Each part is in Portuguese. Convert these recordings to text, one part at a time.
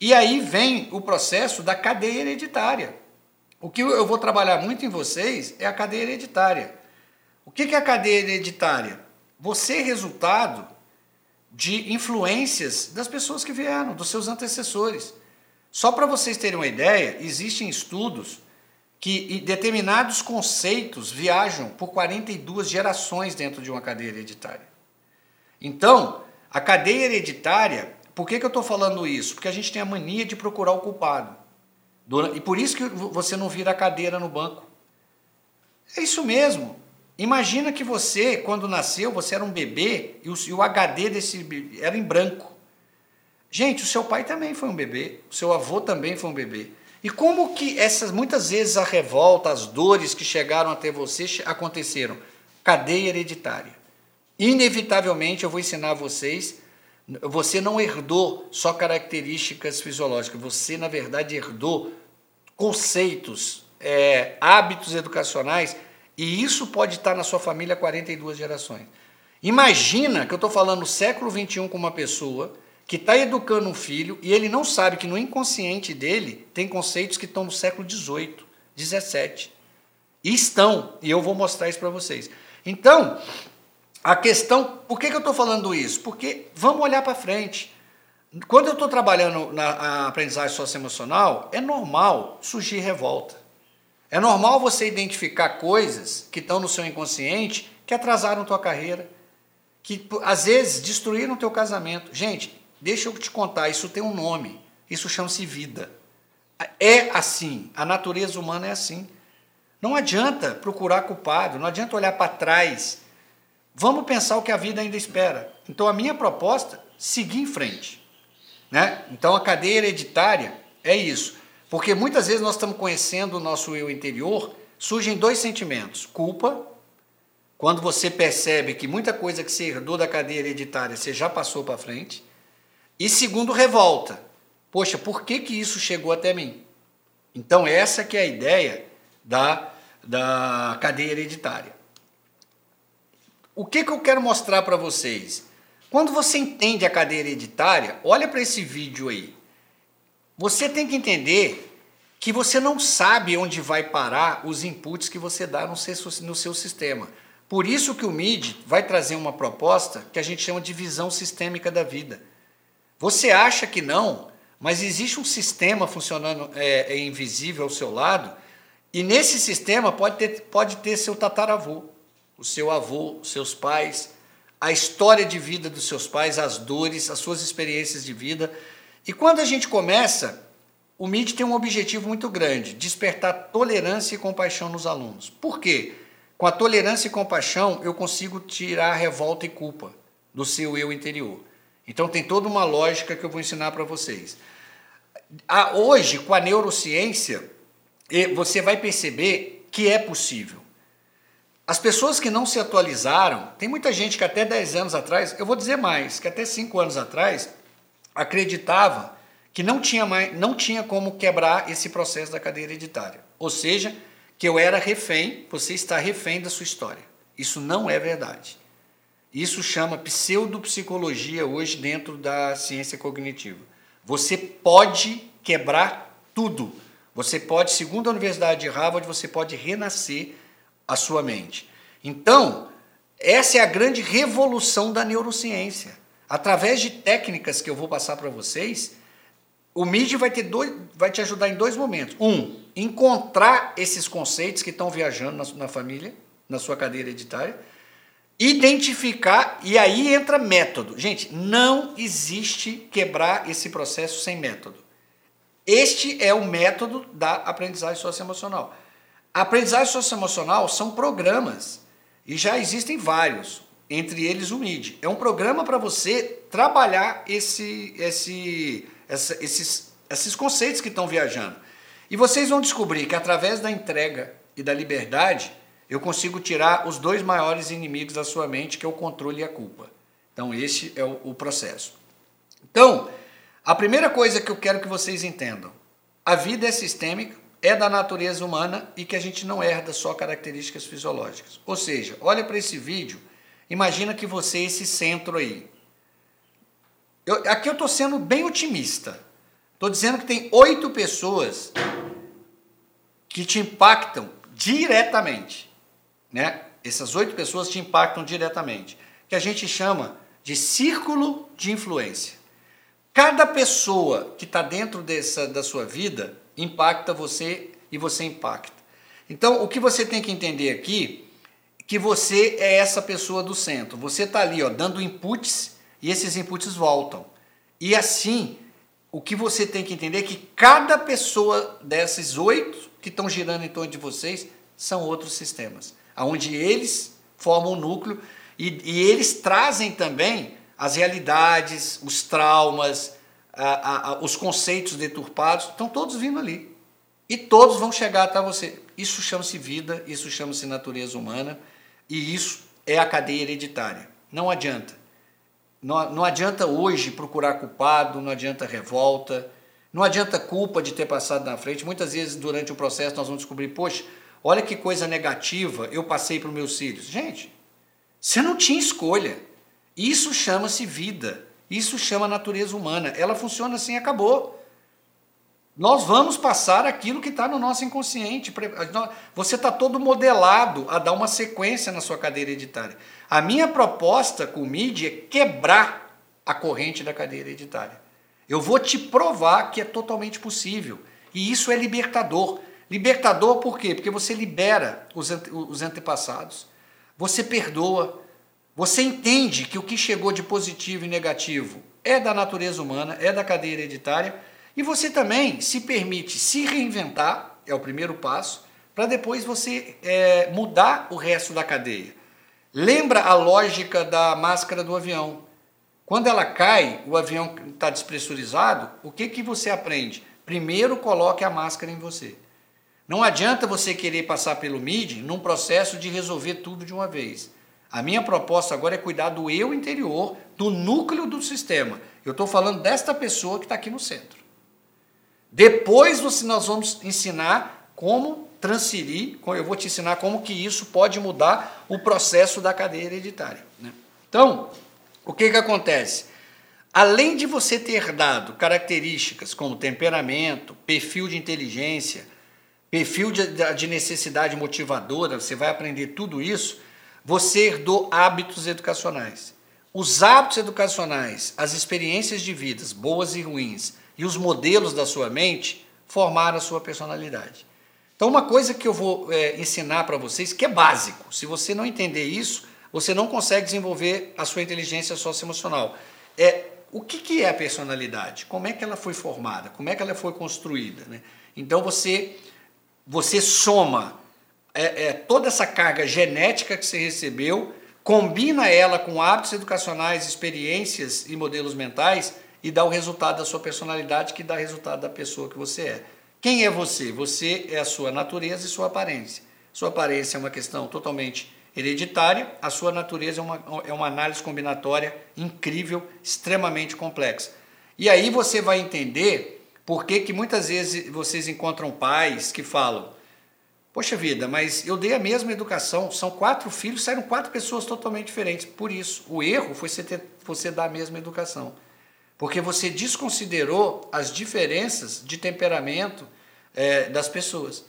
E aí vem o processo da cadeia hereditária. O que eu vou trabalhar muito em vocês é a cadeia hereditária. O que é a cadeia hereditária? Você é resultado de influências das pessoas que vieram, dos seus antecessores. Só para vocês terem uma ideia, existem estudos que determinados conceitos viajam por 42 gerações dentro de uma cadeia hereditária. Então, a cadeia hereditária, por que, que eu estou falando isso? Porque a gente tem a mania de procurar o culpado. E por isso que você não vira a cadeira no banco. É isso mesmo. Imagina que você, quando nasceu, você era um bebê e o, e o HD desse bebê era em branco. Gente, o seu pai também foi um bebê, o seu avô também foi um bebê. E como que essas muitas vezes a revolta, as dores que chegaram até você aconteceram? Cadeia hereditária. Inevitavelmente eu vou ensinar vocês, você não herdou só características fisiológicas, você na verdade herdou conceitos, é, hábitos educacionais, e isso pode estar na sua família há 42 gerações. Imagina que eu estou falando século XXI com uma pessoa que está educando um filho e ele não sabe que no inconsciente dele tem conceitos que estão no século XVIII, XVII. E estão, e eu vou mostrar isso para vocês. Então, a questão, por que, que eu estou falando isso? Porque vamos olhar para frente. Quando eu estou trabalhando na aprendizagem socioemocional, é normal surgir revolta. É normal você identificar coisas que estão no seu inconsciente que atrasaram tua carreira, que às vezes destruíram teu casamento. Gente, Deixa eu te contar, isso tem um nome. Isso chama-se vida. É assim, a natureza humana é assim. Não adianta procurar culpado, não adianta olhar para trás. Vamos pensar o que a vida ainda espera. Então a minha proposta, seguir em frente. Né? Então a cadeia hereditária é isso. Porque muitas vezes nós estamos conhecendo o nosso eu interior, surgem dois sentimentos: culpa, quando você percebe que muita coisa que você herdou da cadeia hereditária você já passou para frente, e segundo, revolta. Poxa, por que, que isso chegou até mim? Então, essa que é a ideia da, da cadeia hereditária. O que, que eu quero mostrar para vocês? Quando você entende a cadeia hereditária, olha para esse vídeo aí. Você tem que entender que você não sabe onde vai parar os inputs que você dá no seu, no seu sistema. Por isso que o MID vai trazer uma proposta que a gente chama de visão sistêmica da vida. Você acha que não, mas existe um sistema funcionando é, é invisível ao seu lado, e nesse sistema pode ter, pode ter seu tataravô, o seu avô, seus pais, a história de vida dos seus pais, as dores, as suas experiências de vida. E quando a gente começa, o MIT tem um objetivo muito grande: despertar tolerância e compaixão nos alunos. Por quê? Com a tolerância e compaixão, eu consigo tirar a revolta e culpa do seu eu interior. Então tem toda uma lógica que eu vou ensinar para vocês. Hoje, com a neurociência, você vai perceber que é possível. As pessoas que não se atualizaram, tem muita gente que até 10 anos atrás, eu vou dizer mais, que até 5 anos atrás, acreditava que não tinha, mais, não tinha como quebrar esse processo da cadeia hereditária. Ou seja, que eu era refém, você está refém da sua história. Isso não é verdade. Isso chama pseudopsicologia hoje dentro da ciência cognitiva. Você pode quebrar tudo. Você pode, segundo a Universidade de Harvard, você pode renascer a sua mente. Então, essa é a grande revolução da neurociência. Através de técnicas que eu vou passar para vocês, o MIDI vai, ter dois, vai te ajudar em dois momentos. Um, encontrar esses conceitos que estão viajando na, na família, na sua cadeia hereditária identificar e aí entra método. Gente, não existe quebrar esse processo sem método. Este é o método da aprendizagem socioemocional. A aprendizagem socioemocional são programas e já existem vários, entre eles o MID. É um programa para você trabalhar esse, esse, essa, esses, esses conceitos que estão viajando. E vocês vão descobrir que através da entrega e da liberdade, eu consigo tirar os dois maiores inimigos da sua mente, que é o controle e a culpa. Então, esse é o, o processo. Então, a primeira coisa que eu quero que vocês entendam: a vida é sistêmica, é da natureza humana e que a gente não herda só características fisiológicas. Ou seja, olha para esse vídeo, imagina que você é esse centro aí. Eu, aqui eu estou sendo bem otimista. Estou dizendo que tem oito pessoas que te impactam diretamente, né? Essas oito pessoas te impactam diretamente, que a gente chama de círculo de influência. Cada pessoa que está dentro dessa da sua vida impacta você e você impacta. Então, o que você tem que entender aqui que você é essa pessoa do centro. Você está ali, ó, dando inputs e esses inputs voltam. E assim, o que você tem que entender é que cada pessoa desses oito que estão girando em torno de vocês são outros sistemas, aonde eles formam o núcleo e, e eles trazem também as realidades, os traumas, a, a, os conceitos deturpados, estão todos vindo ali. E todos vão chegar até você. Isso chama-se vida, isso chama-se natureza humana, e isso é a cadeia hereditária. Não adianta. Não, não adianta hoje procurar culpado, não adianta revolta, não adianta culpa de ter passado na frente. Muitas vezes, durante o processo, nós vamos descobrir: poxa, olha que coisa negativa eu passei para os meus filhos. Gente, você não tinha escolha. Isso chama-se vida. Isso chama natureza humana. Ela funciona assim acabou. Nós vamos passar aquilo que está no nosso inconsciente. Você está todo modelado a dar uma sequência na sua cadeira hereditária. A minha proposta com o MIDI é quebrar a corrente da cadeira hereditária. Eu vou te provar que é totalmente possível. E isso é libertador. Libertador por quê? Porque você libera os, os antepassados, você perdoa, você entende que o que chegou de positivo e negativo é da natureza humana, é da cadeia hereditária e você também se permite se reinventar, é o primeiro passo, para depois você é, mudar o resto da cadeia. Lembra a lógica da máscara do avião. Quando ela cai, o avião está despressurizado, o que, que você aprende? Primeiro coloque a máscara em você. Não adianta você querer passar pelo MIDI num processo de resolver tudo de uma vez. A minha proposta agora é cuidar do eu interior, do núcleo do sistema. Eu estou falando desta pessoa que está aqui no centro. Depois nós vamos ensinar como transferir, eu vou te ensinar como que isso pode mudar o processo da cadeia hereditária. Né? Então, o que, que acontece? Além de você ter dado características como temperamento, perfil de inteligência, perfil de, de necessidade motivadora, você vai aprender tudo isso, você herdou hábitos educacionais. Os hábitos educacionais, as experiências de vidas, boas e ruins, e os modelos da sua mente formaram a sua personalidade. Então, uma coisa que eu vou é, ensinar para vocês, que é básico, se você não entender isso, você não consegue desenvolver a sua inteligência socioemocional. É o que, que é a personalidade? Como é que ela foi formada? Como é que ela foi construída? Né? Então, você, você soma é, é, toda essa carga genética que você recebeu, combina ela com hábitos educacionais, experiências e modelos mentais e dá o resultado da sua personalidade, que dá o resultado da pessoa que você é. Quem é você? Você é a sua natureza e sua aparência. Sua aparência é uma questão totalmente hereditária, a sua natureza é uma, é uma análise combinatória incrível, extremamente complexa. E aí você vai entender por que, que muitas vezes vocês encontram pais que falam: Poxa vida, mas eu dei a mesma educação, são quatro filhos, saíram quatro pessoas totalmente diferentes. Por isso, o erro foi você, ter, você dar a mesma educação porque você desconsiderou as diferenças de temperamento é, das pessoas.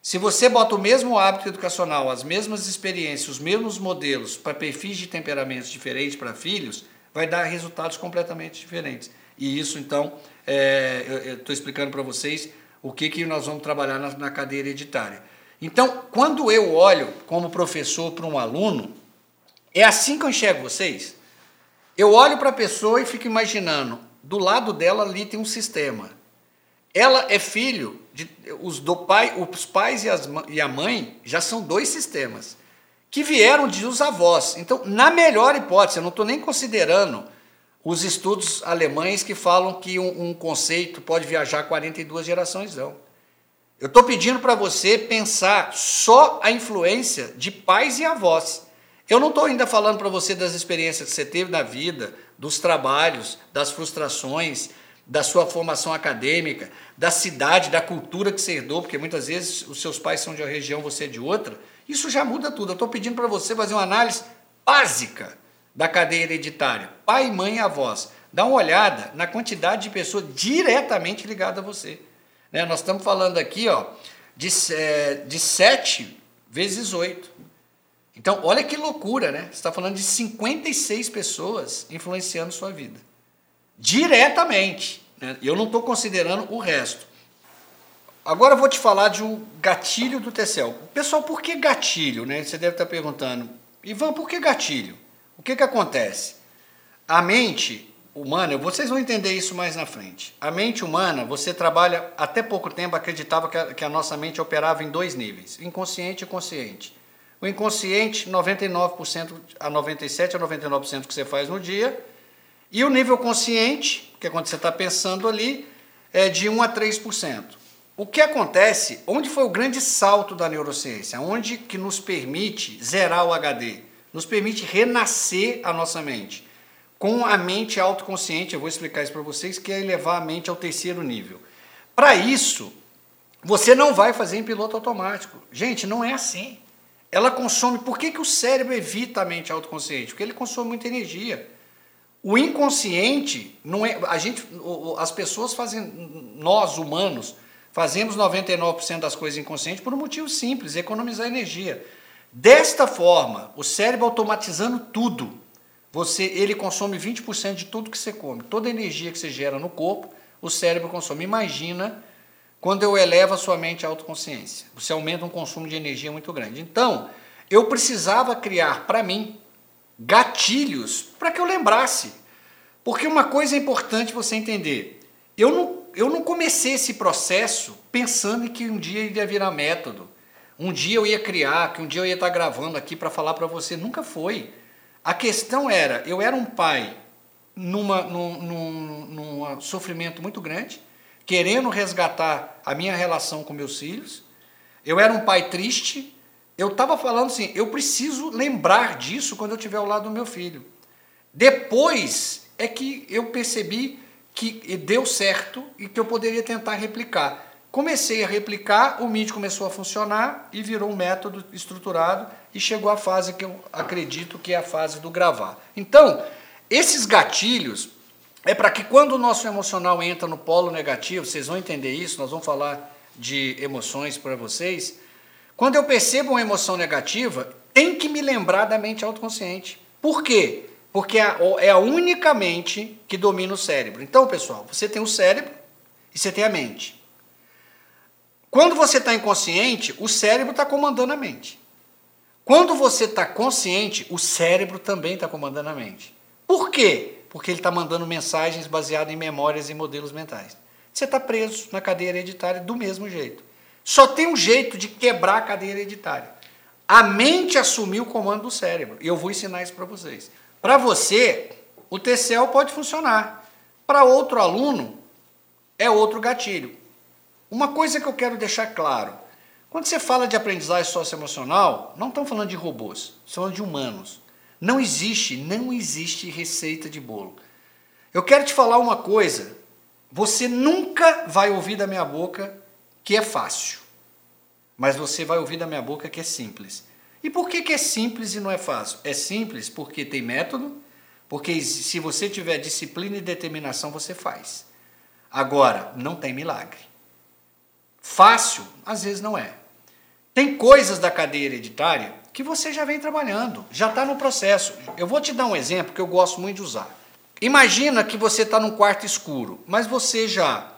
Se você bota o mesmo hábito educacional, as mesmas experiências, os mesmos modelos para perfis de temperamentos diferentes para filhos, vai dar resultados completamente diferentes. E isso, então, é, eu estou explicando para vocês o que, que nós vamos trabalhar na, na cadeia hereditária. Então, quando eu olho como professor para um aluno, é assim que eu enxergo vocês. Eu olho para a pessoa e fico imaginando, do lado dela ali tem um sistema. Ela é filho de os do pai, os pais e, as, e a mãe já são dois sistemas que vieram de os avós. Então, na melhor hipótese, eu não estou nem considerando os estudos alemães que falam que um, um conceito pode viajar 42 gerações, não. Eu estou pedindo para você pensar só a influência de pais e avós. Eu não estou ainda falando para você das experiências que você teve na vida, dos trabalhos, das frustrações, da sua formação acadêmica, da cidade, da cultura que você herdou, porque muitas vezes os seus pais são de uma região, você é de outra. Isso já muda tudo. Eu estou pedindo para você fazer uma análise básica da cadeia hereditária, pai, mãe e avós. Dá uma olhada na quantidade de pessoas diretamente ligadas a você. Né? Nós estamos falando aqui ó, de, é, de 7 vezes 8. Então, olha que loucura, né? Você está falando de 56 pessoas influenciando sua vida. Diretamente. Né? Eu não estou considerando o resto. Agora eu vou te falar de um gatilho do TCL. Pessoal, por que gatilho? Né? Você deve estar perguntando. Ivan, por que gatilho? O que, que acontece? A mente humana, vocês vão entender isso mais na frente. A mente humana, você trabalha, até pouco tempo acreditava que a, que a nossa mente operava em dois níveis, inconsciente e consciente. O inconsciente, 99% a 97% a 99% que você faz no dia, e o nível consciente, que é quando você está pensando ali, é de 1 a 3%. O que acontece, onde foi o grande salto da neurociência? Onde que nos permite zerar o HD? Nos permite renascer a nossa mente com a mente autoconsciente, eu vou explicar isso para vocês, que é elevar a mente ao terceiro nível. Para isso, você não vai fazer em piloto automático. Gente, não é assim. Ela consome. Por que, que o cérebro evita a mente autoconsciente? Porque ele consome muita energia. O inconsciente não é. A gente, as pessoas fazem, nós humanos, fazemos 99% das coisas inconscientes por um motivo simples: economizar energia. Desta forma, o cérebro automatizando tudo, você, ele consome 20% de tudo que você come. Toda a energia que você gera no corpo, o cérebro consome. Imagina quando eu elevo a sua mente à autoconsciência. Você aumenta um consumo de energia muito grande. Então, eu precisava criar para mim gatilhos para que eu lembrasse. Porque uma coisa é importante você entender. Eu não, eu não comecei esse processo pensando que um dia ele ia virar método. Um dia eu ia criar, que um dia eu ia estar gravando aqui para falar para você. Nunca foi. A questão era, eu era um pai numa, num, num, num sofrimento muito grande, querendo resgatar a minha relação com meus filhos. Eu era um pai triste. Eu estava falando assim, eu preciso lembrar disso quando eu estiver ao lado do meu filho. Depois é que eu percebi que deu certo e que eu poderia tentar replicar. Comecei a replicar, o MIT começou a funcionar e virou um método estruturado e chegou à fase que eu acredito que é a fase do gravar. Então, esses gatilhos é para que quando o nosso emocional entra no polo negativo, vocês vão entender isso, nós vamos falar de emoções para vocês. Quando eu percebo uma emoção negativa, tem que me lembrar da mente autoconsciente. Por quê? Porque é a única mente que domina o cérebro. Então, pessoal, você tem o cérebro e você tem a mente. Quando você está inconsciente, o cérebro está comandando a mente. Quando você está consciente, o cérebro também está comandando a mente. Por quê? Porque ele está mandando mensagens baseadas em memórias e modelos mentais. Você está preso na cadeia hereditária do mesmo jeito. Só tem um jeito de quebrar a cadeia hereditária. A mente assumiu o comando do cérebro. E eu vou ensinar isso para vocês. Para você, o TCL pode funcionar. Para outro aluno, é outro gatilho. Uma coisa que eu quero deixar claro: quando você fala de aprendizagem socioemocional, não estamos falando de robôs, estamos falando de humanos. Não existe, não existe receita de bolo. Eu quero te falar uma coisa: você nunca vai ouvir da minha boca que é fácil, mas você vai ouvir da minha boca que é simples. E por que, que é simples e não é fácil? É simples porque tem método, porque se você tiver disciplina e determinação, você faz. Agora, não tem milagre. Fácil, às vezes não é. Tem coisas da cadeia hereditária que você já vem trabalhando, já está no processo. Eu vou te dar um exemplo que eu gosto muito de usar. Imagina que você está num quarto escuro, mas você já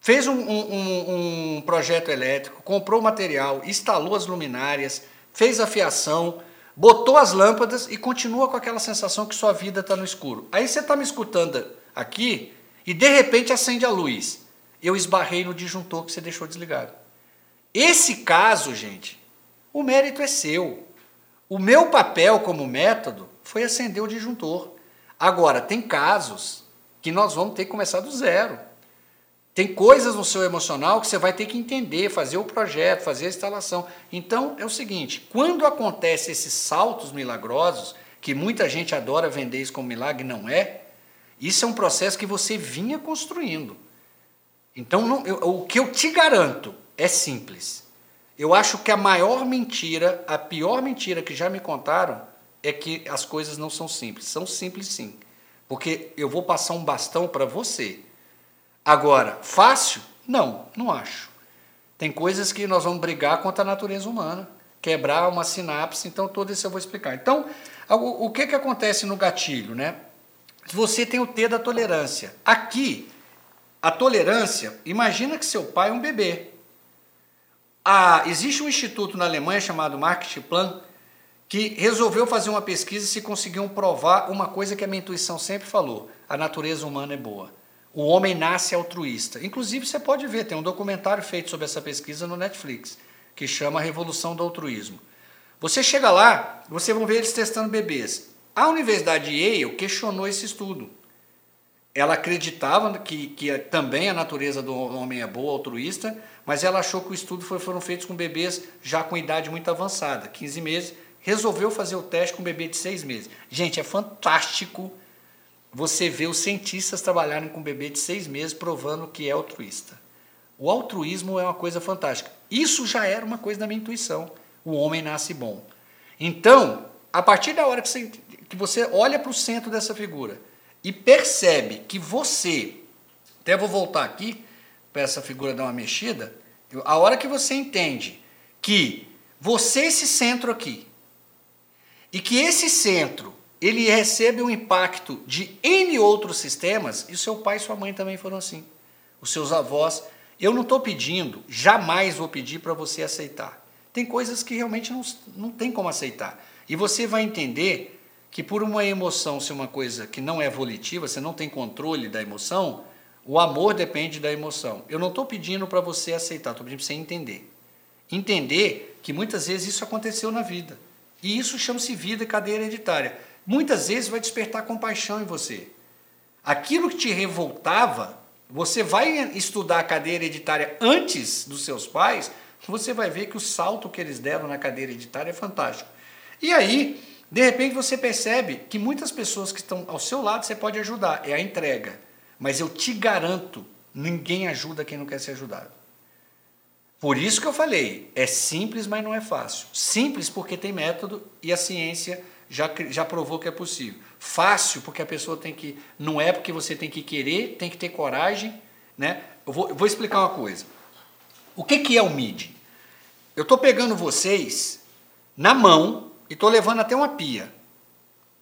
fez um, um, um, projeto elétrico, comprou material, instalou as luminárias, fez a fiação, botou as lâmpadas e continua com aquela sensação que sua vida está no escuro. Aí você está me escutando aqui e de repente acende a luz eu esbarrei no disjuntor que você deixou desligado. Esse caso, gente, o mérito é seu. O meu papel como método foi acender o disjuntor. Agora, tem casos que nós vamos ter que começar do zero. Tem coisas no seu emocional que você vai ter que entender, fazer o projeto, fazer a instalação. Então, é o seguinte: quando acontece esses saltos milagrosos, que muita gente adora vender isso como milagre, não é, isso é um processo que você vinha construindo. Então, não, eu, o que eu te garanto é simples. Eu acho que a maior mentira, a pior mentira que já me contaram, é que as coisas não são simples. São simples sim. Porque eu vou passar um bastão para você. Agora, fácil? Não, não acho. Tem coisas que nós vamos brigar contra a natureza humana, quebrar uma sinapse, então tudo isso eu vou explicar. Então, o, o que, que acontece no gatilho, né? Você tem o T da tolerância. Aqui, a tolerância, imagina que seu pai é um bebê. Ah, existe um instituto na Alemanha chamado Marketingplan que resolveu fazer uma pesquisa se conseguiam provar uma coisa que a minha intuição sempre falou: a natureza humana é boa. O homem nasce altruísta. Inclusive, você pode ver, tem um documentário feito sobre essa pesquisa no Netflix, que chama Revolução do Altruísmo. Você chega lá, você vai ver eles testando bebês. A Universidade de Yale questionou esse estudo. Ela acreditava que, que também a natureza do homem é boa, altruísta, mas ela achou que o estudo foi, foram feitos com bebês já com idade muito avançada, 15 meses, resolveu fazer o teste com um bebê de seis meses. Gente, é fantástico você ver os cientistas trabalharem com um bebê de seis meses provando que é altruísta. O altruísmo é uma coisa fantástica. Isso já era uma coisa da minha intuição. O homem nasce bom. Então, a partir da hora que você, que você olha para o centro dessa figura e percebe que você, até vou voltar aqui para essa figura dar uma mexida, a hora que você entende que você, esse centro aqui, e que esse centro ele recebe um impacto de N outros sistemas, e seu pai e sua mãe também foram assim. Os seus avós. Eu não estou pedindo, jamais vou pedir para você aceitar. Tem coisas que realmente não, não tem como aceitar. E você vai entender que por uma emoção ser uma coisa que não é volitiva, você não tem controle da emoção, o amor depende da emoção. Eu não estou pedindo para você aceitar, estou pedindo para você entender. Entender que muitas vezes isso aconteceu na vida. E isso chama-se vida e cadeia hereditária. Muitas vezes vai despertar compaixão em você. Aquilo que te revoltava, você vai estudar a cadeia hereditária antes dos seus pais, você vai ver que o salto que eles deram na cadeia hereditária é fantástico. E aí, de repente, você percebe que muitas pessoas que estão ao seu lado você pode ajudar, é a entrega. Mas eu te garanto, ninguém ajuda quem não quer ser ajudado. Por isso que eu falei, é simples, mas não é fácil. Simples porque tem método e a ciência já, já provou que é possível. Fácil porque a pessoa tem que. Não é porque você tem que querer, tem que ter coragem. Né? Eu, vou, eu vou explicar uma coisa. O que, que é o MID? Eu estou pegando vocês na mão e estou levando até uma pia.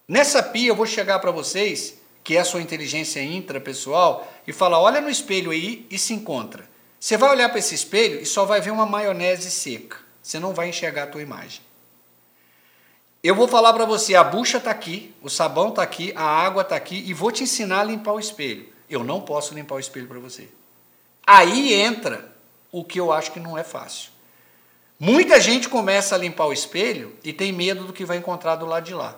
Nessa pia eu vou chegar para vocês, que é a sua inteligência intrapessoal, e falar: olha no espelho aí e se encontra. Você vai olhar para esse espelho e só vai ver uma maionese seca. Você não vai enxergar a tua imagem. Eu vou falar para você, a bucha está aqui, o sabão está aqui, a água está aqui e vou te ensinar a limpar o espelho. Eu não posso limpar o espelho para você. Aí entra o que eu acho que não é fácil. Muita gente começa a limpar o espelho e tem medo do que vai encontrar do lado de lá.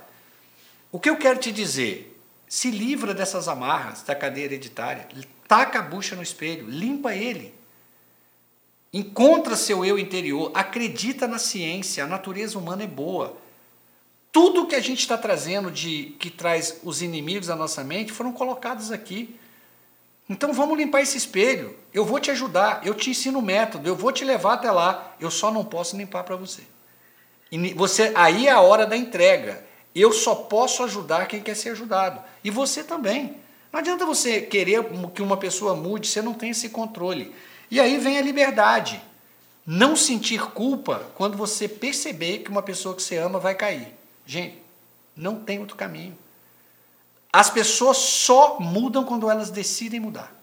O que eu quero te dizer? Se livra dessas amarras da cadeia hereditária, taca a bucha no espelho, limpa ele. Encontra seu eu interior, acredita na ciência, a natureza humana é boa. Tudo que a gente está trazendo de que traz os inimigos à nossa mente foram colocados aqui. Então vamos limpar esse espelho. Eu vou te ajudar, eu te ensino o método, eu vou te levar até lá. Eu só não posso limpar para você. E você aí é a hora da entrega. Eu só posso ajudar quem quer ser ajudado. E você também. Não adianta você querer que uma pessoa mude, você não tem esse controle. E aí vem a liberdade. Não sentir culpa quando você perceber que uma pessoa que você ama vai cair. Gente, não tem outro caminho. As pessoas só mudam quando elas decidem mudar.